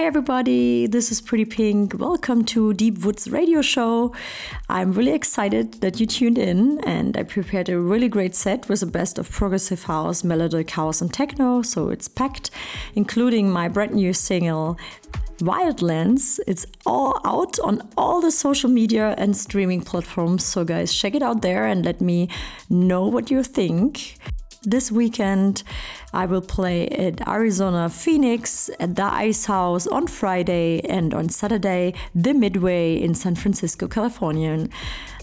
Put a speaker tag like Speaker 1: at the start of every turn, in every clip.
Speaker 1: Hi, everybody. This is Pretty Pink. Welcome to Deep Woods Radio Show. I'm really excited that you tuned in, and I prepared a really great set with the best of progressive house, melodic house, and techno. So it's packed, including my brand new single, Wildlands. It's all out on all the social media and streaming platforms. So, guys, check it out there and let me know what you think. This weekend, I will play at Arizona Phoenix, at the Ice House on Friday, and on Saturday, the Midway in San Francisco, California.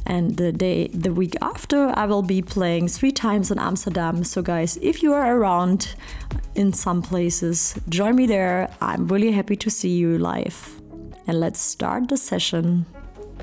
Speaker 1: And the day, the week after, I will be playing three times in Amsterdam. So, guys, if you are around in some places, join me there. I'm really happy to see you live. And let's start the session.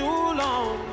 Speaker 2: too long.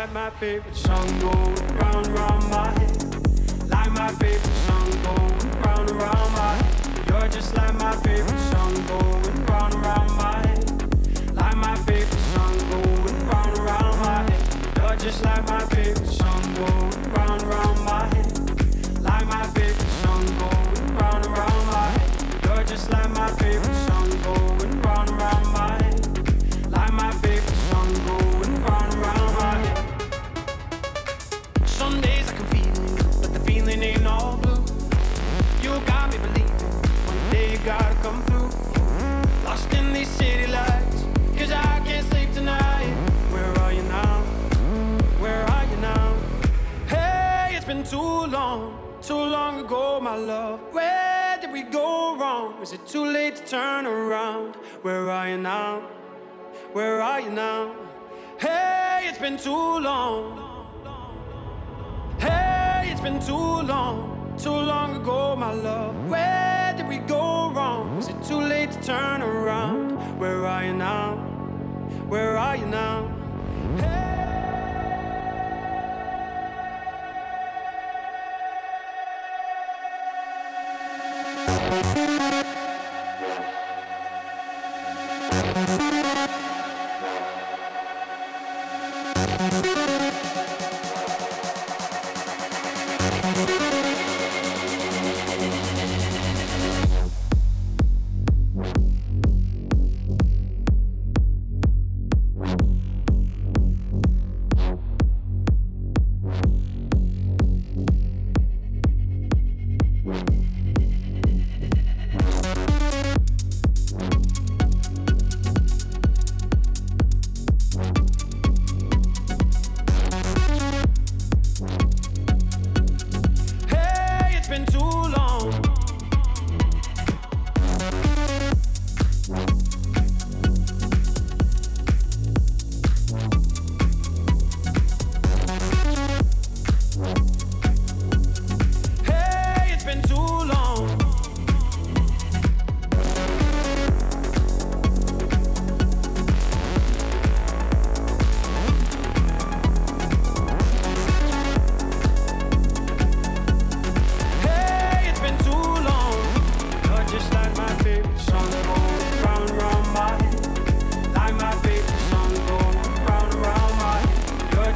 Speaker 2: let my favorite song. Go round, round my been too long, too long ago, my love. Where did we go wrong? Is it too late to turn around? Where are you now? Where are you now? Hey, it's been too long. Hey, it's been too long, too long ago, my love. Where did we go wrong? Is it too late to turn around? Where are you now? Where are you now? Hey. Música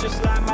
Speaker 2: just like my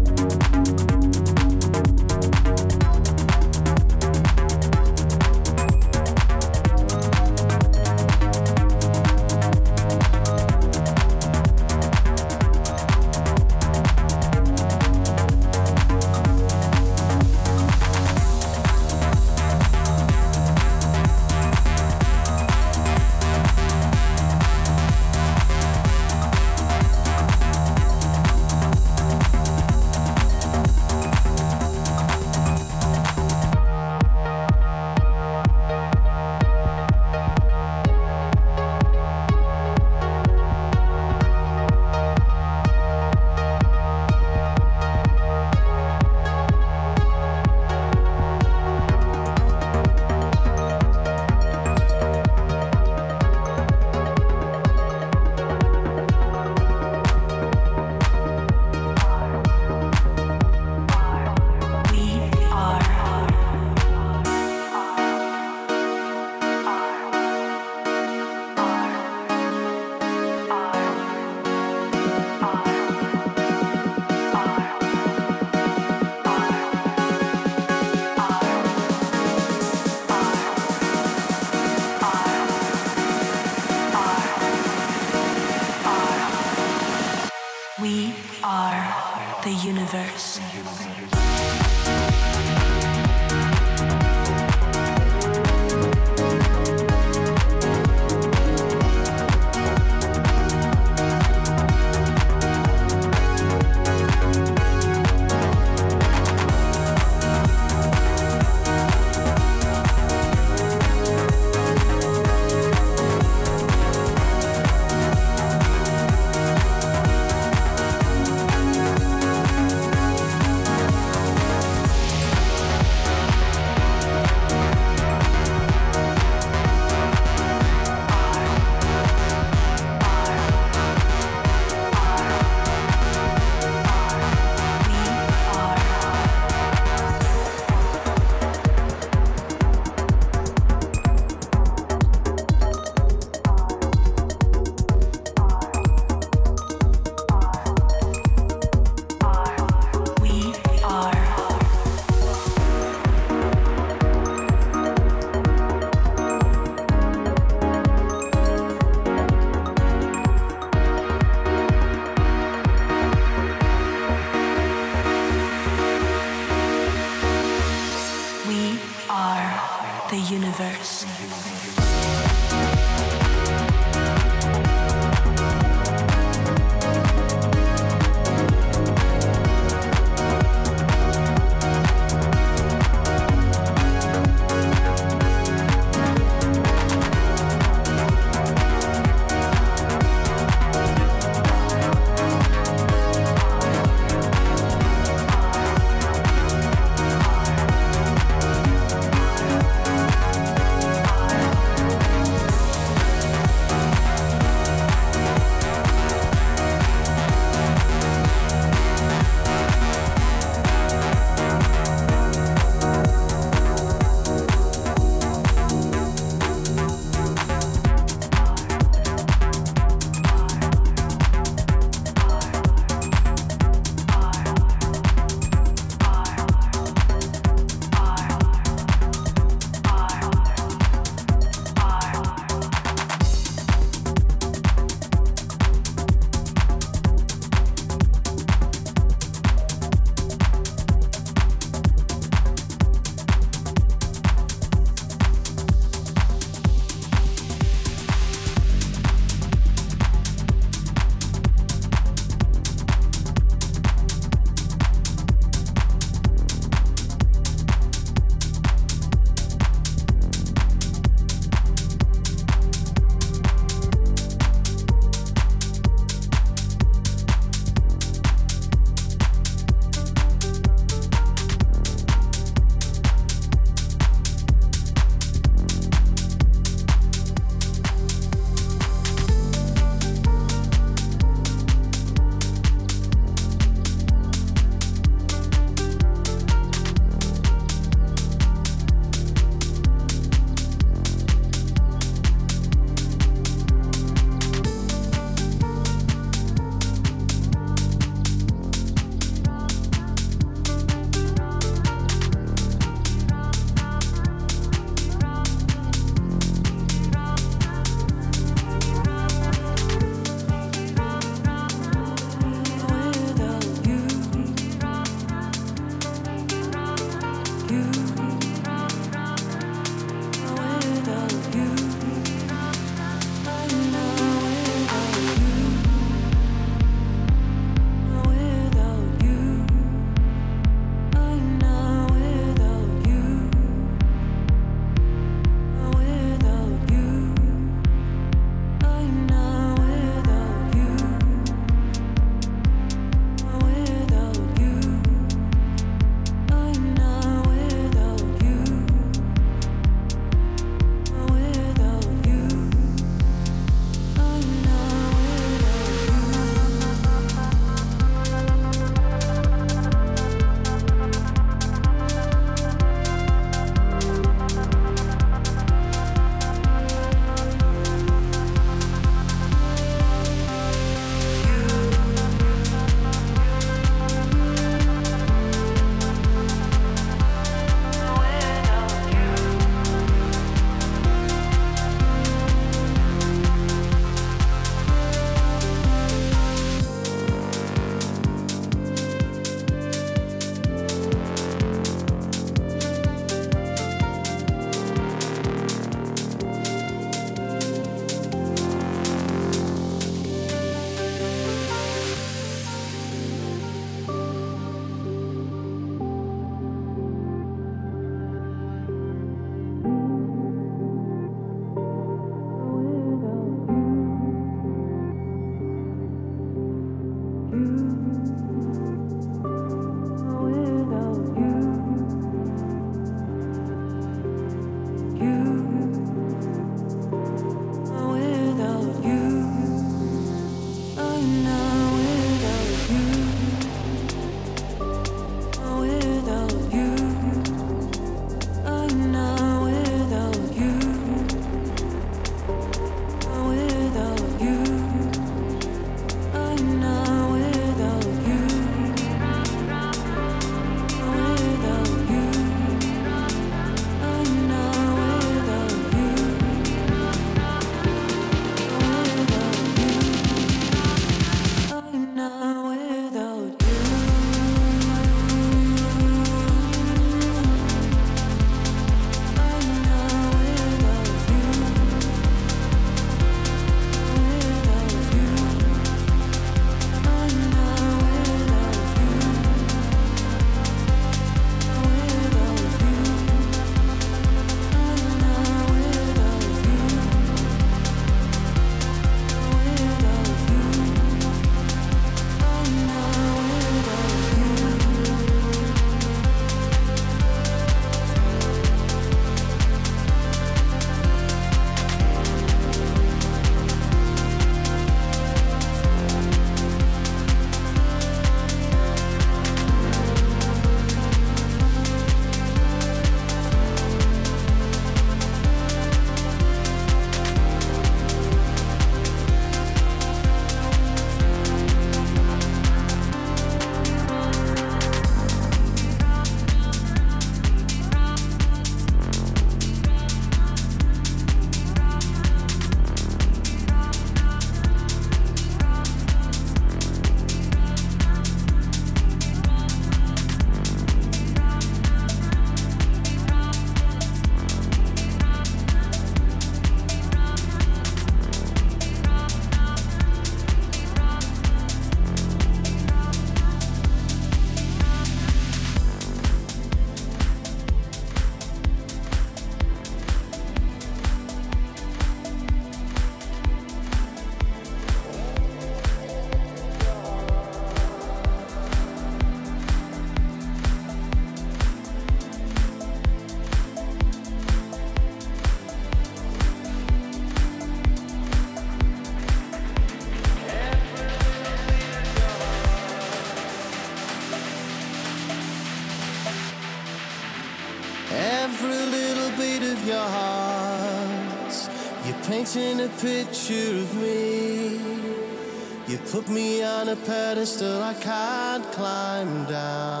Speaker 3: On a pedestal I can't climb down.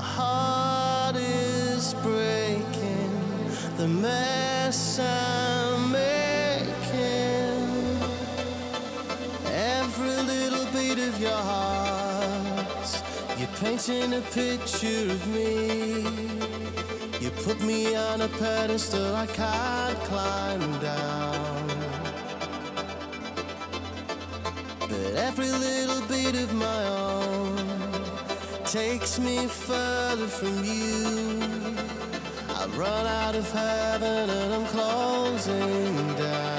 Speaker 3: Heart is breaking. The mess I'm making. Every little beat of your heart. You're painting a picture of me. You put me on a pedestal I can't climb down. But every little beat of my own takes me further from you. I run out of heaven and I'm closing down.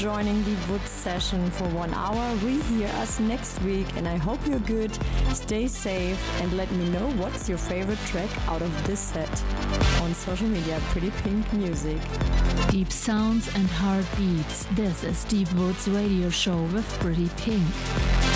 Speaker 1: Joining the Wood session for one hour. We hear us next week, and I hope you're good. Stay safe, and let me know what's your favorite track out of this set on social media. Pretty Pink Music.
Speaker 4: Deep sounds and heartbeats. This is Deep Woods Radio Show with Pretty Pink.